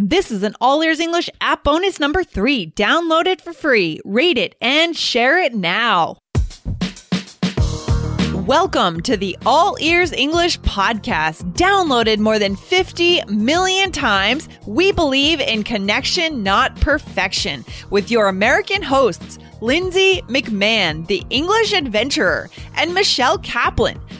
This is an All Ears English app bonus number three. Download it for free, rate it, and share it now. Welcome to the All Ears English podcast. Downloaded more than 50 million times, we believe in connection, not perfection, with your American hosts, Lindsay McMahon, the English adventurer, and Michelle Kaplan,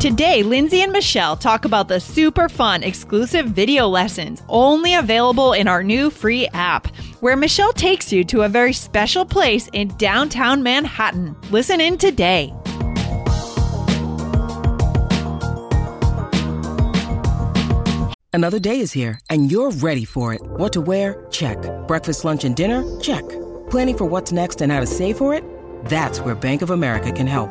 Today, Lindsay and Michelle talk about the super fun exclusive video lessons only available in our new free app, where Michelle takes you to a very special place in downtown Manhattan. Listen in today. Another day is here, and you're ready for it. What to wear? Check. Breakfast, lunch, and dinner? Check. Planning for what's next and how to save for it? That's where Bank of America can help.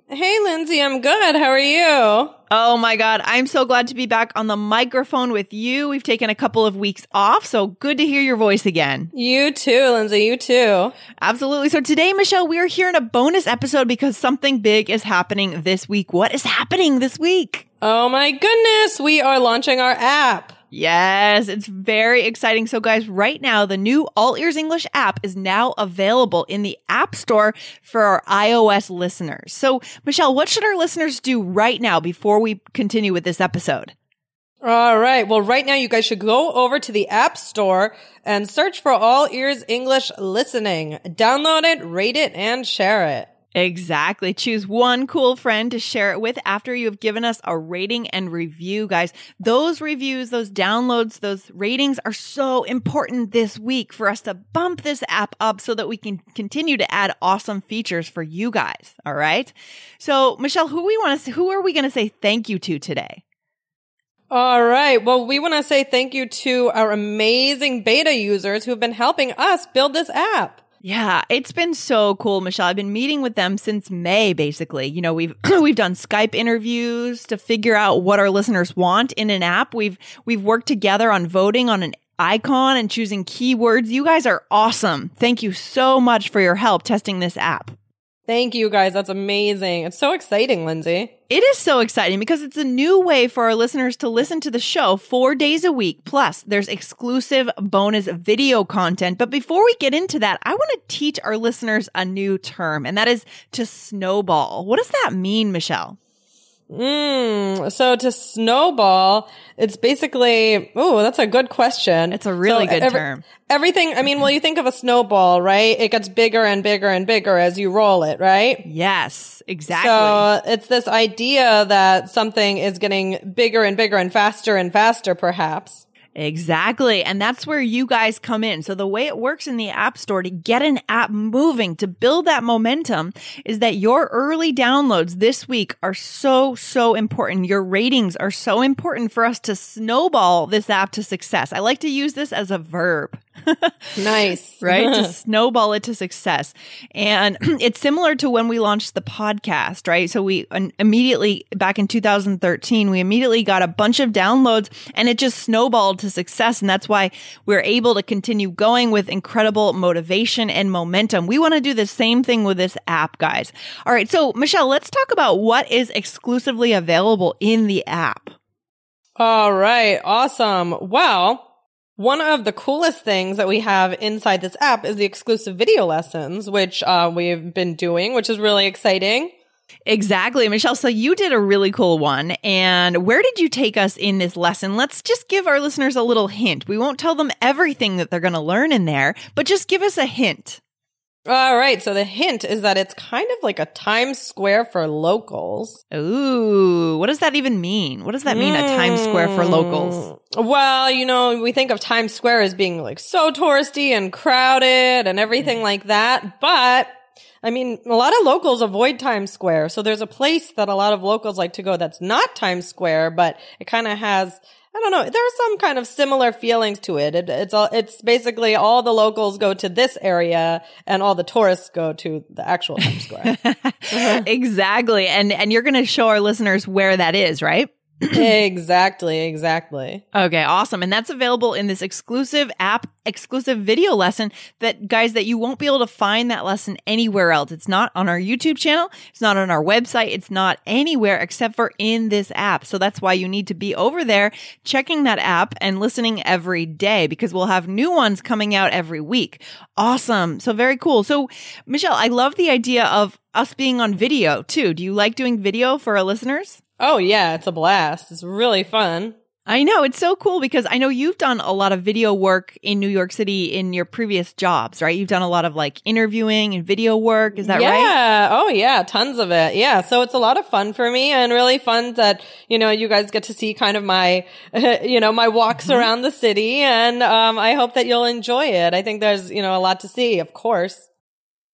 Hey, Lindsay, I'm good. How are you? Oh my God. I'm so glad to be back on the microphone with you. We've taken a couple of weeks off, so good to hear your voice again. You too, Lindsay. You too. Absolutely. So today, Michelle, we are here in a bonus episode because something big is happening this week. What is happening this week? Oh my goodness. We are launching our app. Yes, it's very exciting. So, guys, right now, the new All Ears English app is now available in the App Store for our iOS listeners. So, Michelle, what should our listeners do right now before we continue with this episode? All right. Well, right now, you guys should go over to the App Store and search for All Ears English Listening. Download it, rate it, and share it. Exactly. Choose one cool friend to share it with after you have given us a rating and review, guys. Those reviews, those downloads, those ratings are so important this week for us to bump this app up so that we can continue to add awesome features for you guys. All right. So, Michelle, who we want to who are we going to say thank you to today? All right. Well, we want to say thank you to our amazing beta users who have been helping us build this app. Yeah, it's been so cool, Michelle. I've been meeting with them since May basically. You know, we've we've done Skype interviews to figure out what our listeners want in an app. We've we've worked together on voting on an icon and choosing keywords. You guys are awesome. Thank you so much for your help testing this app. Thank you guys. That's amazing. It's so exciting, Lindsay. It is so exciting because it's a new way for our listeners to listen to the show four days a week. Plus, there's exclusive bonus video content. But before we get into that, I want to teach our listeners a new term, and that is to snowball. What does that mean, Michelle? Mm, so to snowball, it's basically, oh, that's a good question. It's a really so good every, term. Everything, I mean, well, you think of a snowball, right? It gets bigger and bigger and bigger as you roll it, right? Yes, exactly. So it's this idea that something is getting bigger and bigger and faster and faster, perhaps. Exactly. And that's where you guys come in. So the way it works in the app store to get an app moving, to build that momentum is that your early downloads this week are so, so important. Your ratings are so important for us to snowball this app to success. I like to use this as a verb. Nice. right? to snowball it to success. And it's similar to when we launched the podcast, right? So we immediately, back in 2013, we immediately got a bunch of downloads and it just snowballed to success. And that's why we're able to continue going with incredible motivation and momentum. We want to do the same thing with this app, guys. All right. So, Michelle, let's talk about what is exclusively available in the app. All right. Awesome. Well, one of the coolest things that we have inside this app is the exclusive video lessons, which uh, we've been doing, which is really exciting. Exactly, Michelle. So you did a really cool one. And where did you take us in this lesson? Let's just give our listeners a little hint. We won't tell them everything that they're going to learn in there, but just give us a hint. All right. So the hint is that it's kind of like a Times Square for locals. Ooh, what does that even mean? What does that mean, a Times Square for locals? Mm. Well, you know, we think of Times Square as being like so touristy and crowded and everything Mm. like that. But I mean, a lot of locals avoid Times Square. So there's a place that a lot of locals like to go that's not Times Square, but it kind of has I don't know. There are some kind of similar feelings to it. it. It's all, it's basically all the locals go to this area and all the tourists go to the actual Times Square. exactly. And and you're going to show our listeners where that is, right? exactly, exactly. Okay, awesome. And that's available in this exclusive app, exclusive video lesson that guys that you won't be able to find that lesson anywhere else. It's not on our YouTube channel, it's not on our website, it's not anywhere except for in this app. So that's why you need to be over there checking that app and listening every day because we'll have new ones coming out every week. Awesome. So very cool. So Michelle, I love the idea of us being on video too. Do you like doing video for our listeners? Oh yeah, it's a blast. It's really fun. I know it's so cool because I know you've done a lot of video work in New York City in your previous jobs, right? You've done a lot of like interviewing and video work. Is that yeah. right? Yeah. Oh yeah. Tons of it. Yeah. So it's a lot of fun for me and really fun that, you know, you guys get to see kind of my, you know, my walks Mm-hmm. around the city. And, um, I hope that you'll enjoy it. I think there's, you know, a lot to see, of course.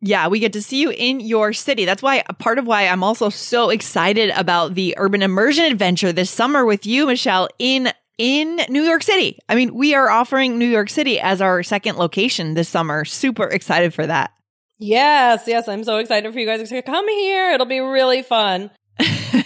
Yeah, we get to see you in your city. That's why a part of why I'm also so excited about the urban immersion adventure this summer with you, Michelle, in in New York City. I mean, we are offering New York City as our second location this summer. Super excited for that. Yes. Yes. I'm so excited for you guys to come here. It'll be really fun.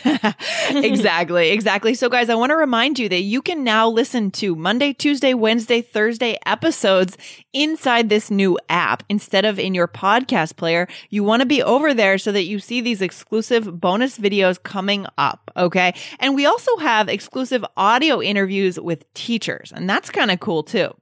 exactly, exactly. So, guys, I want to remind you that you can now listen to Monday, Tuesday, Wednesday, Thursday episodes inside this new app instead of in your podcast player. You want to be over there so that you see these exclusive bonus videos coming up. Okay. And we also have exclusive audio interviews with teachers, and that's kind of cool too.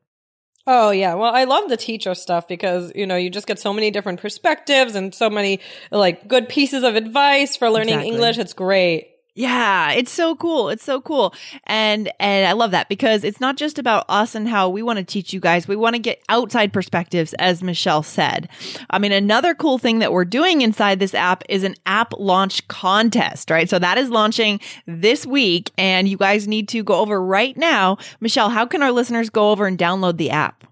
Oh yeah. Well, I love the teacher stuff because, you know, you just get so many different perspectives and so many like good pieces of advice for learning Exactly. English. It's great. Yeah, it's so cool. It's so cool. And and I love that because it's not just about us and how we want to teach you guys. We want to get outside perspectives as Michelle said. I mean, another cool thing that we're doing inside this app is an app launch contest, right? So that is launching this week and you guys need to go over right now. Michelle, how can our listeners go over and download the app?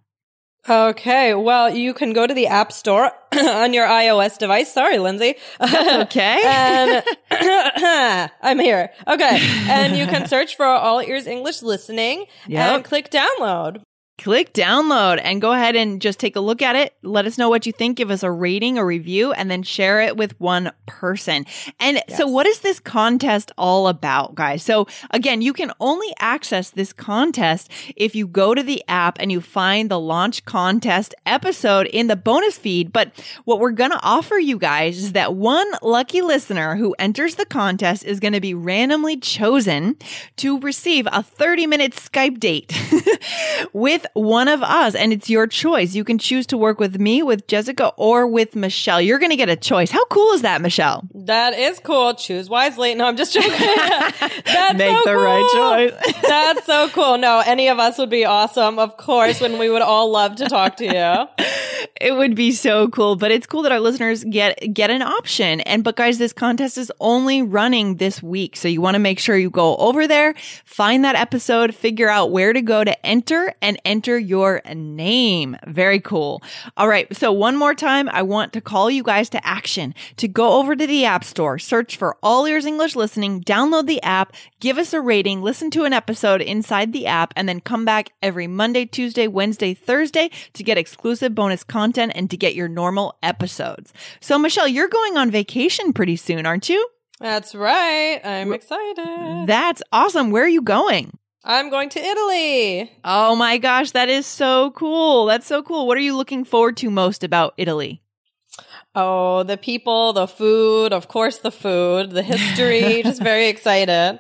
Okay. Well, you can go to the App Store on your iOS device. Sorry, Lindsay. Okay. and um, I'm here. Okay. And you can search for All Ears English Listening Yep. and click download. Click download and go ahead and just take a look at it. Let us know what you think. Give us a rating, a review, and then share it with one person. And so, what is this contest all about, guys? So, again, you can only access this contest if you go to the app and you find the launch contest episode in the bonus feed. But what we're going to offer you guys is that one lucky listener who enters the contest is going to be randomly chosen to receive a 30 minute Skype date with one of us. And it's your choice. You can choose to work with me, with Jessica, or with Michelle. You're going to get a choice. How cool is that, Michelle? That is cool. Choose wisely. No, I'm just joking. That's Make so the cool. right choice. That's so cool. No, any of us would be awesome, of course, when we would all love to talk to you. It would be so cool, but it's cool that our listeners get get an option. And but guys, this contest is only running this week. So you want to make sure you go over there, find that episode, figure out where to go to enter and enter your name. Very cool. All right. So one more time, I want to call you guys to action to go over to the App Store, search for All Ears English Listening, download the app, give us a rating, listen to an episode inside the app, and then come back every Monday, Tuesday, Wednesday, Thursday to get exclusive bonus content and to get your normal episodes. So, Michelle, you're going on vacation pretty soon, aren't you? That's right. I'm excited. That's awesome. Where are you going? I'm going to Italy. Oh my gosh, that is so cool. That's so cool. What are you looking forward to most about Italy? Oh, the people, the food, of course, the food, the history, just very excited.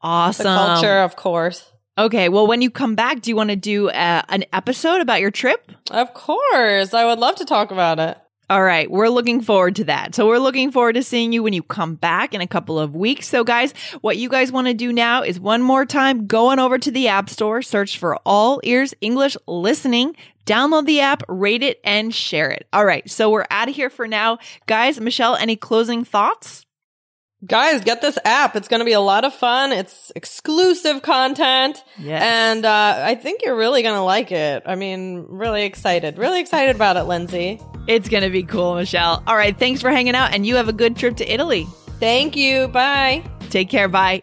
Awesome. The culture, of course. Okay. Well, when you come back, do you want to do uh, an episode about your trip? Of course. I would love to talk about it. All right, we're looking forward to that. So we're looking forward to seeing you when you come back in a couple of weeks. So guys, what you guys want to do now is one more time go on over to the App Store, search for All Ears English Listening, download the app, rate it and share it. All right, so we're out of here for now. Guys, Michelle, any closing thoughts? Guys, get this app. It's going to be a lot of fun. It's exclusive content. Yes. And uh, I think you're really going to like it. I mean, really excited. Really excited about it, Lindsay. It's going to be cool, Michelle. All right, thanks for hanging out and you have a good trip to Italy. Thank you. Bye. Take care. Bye.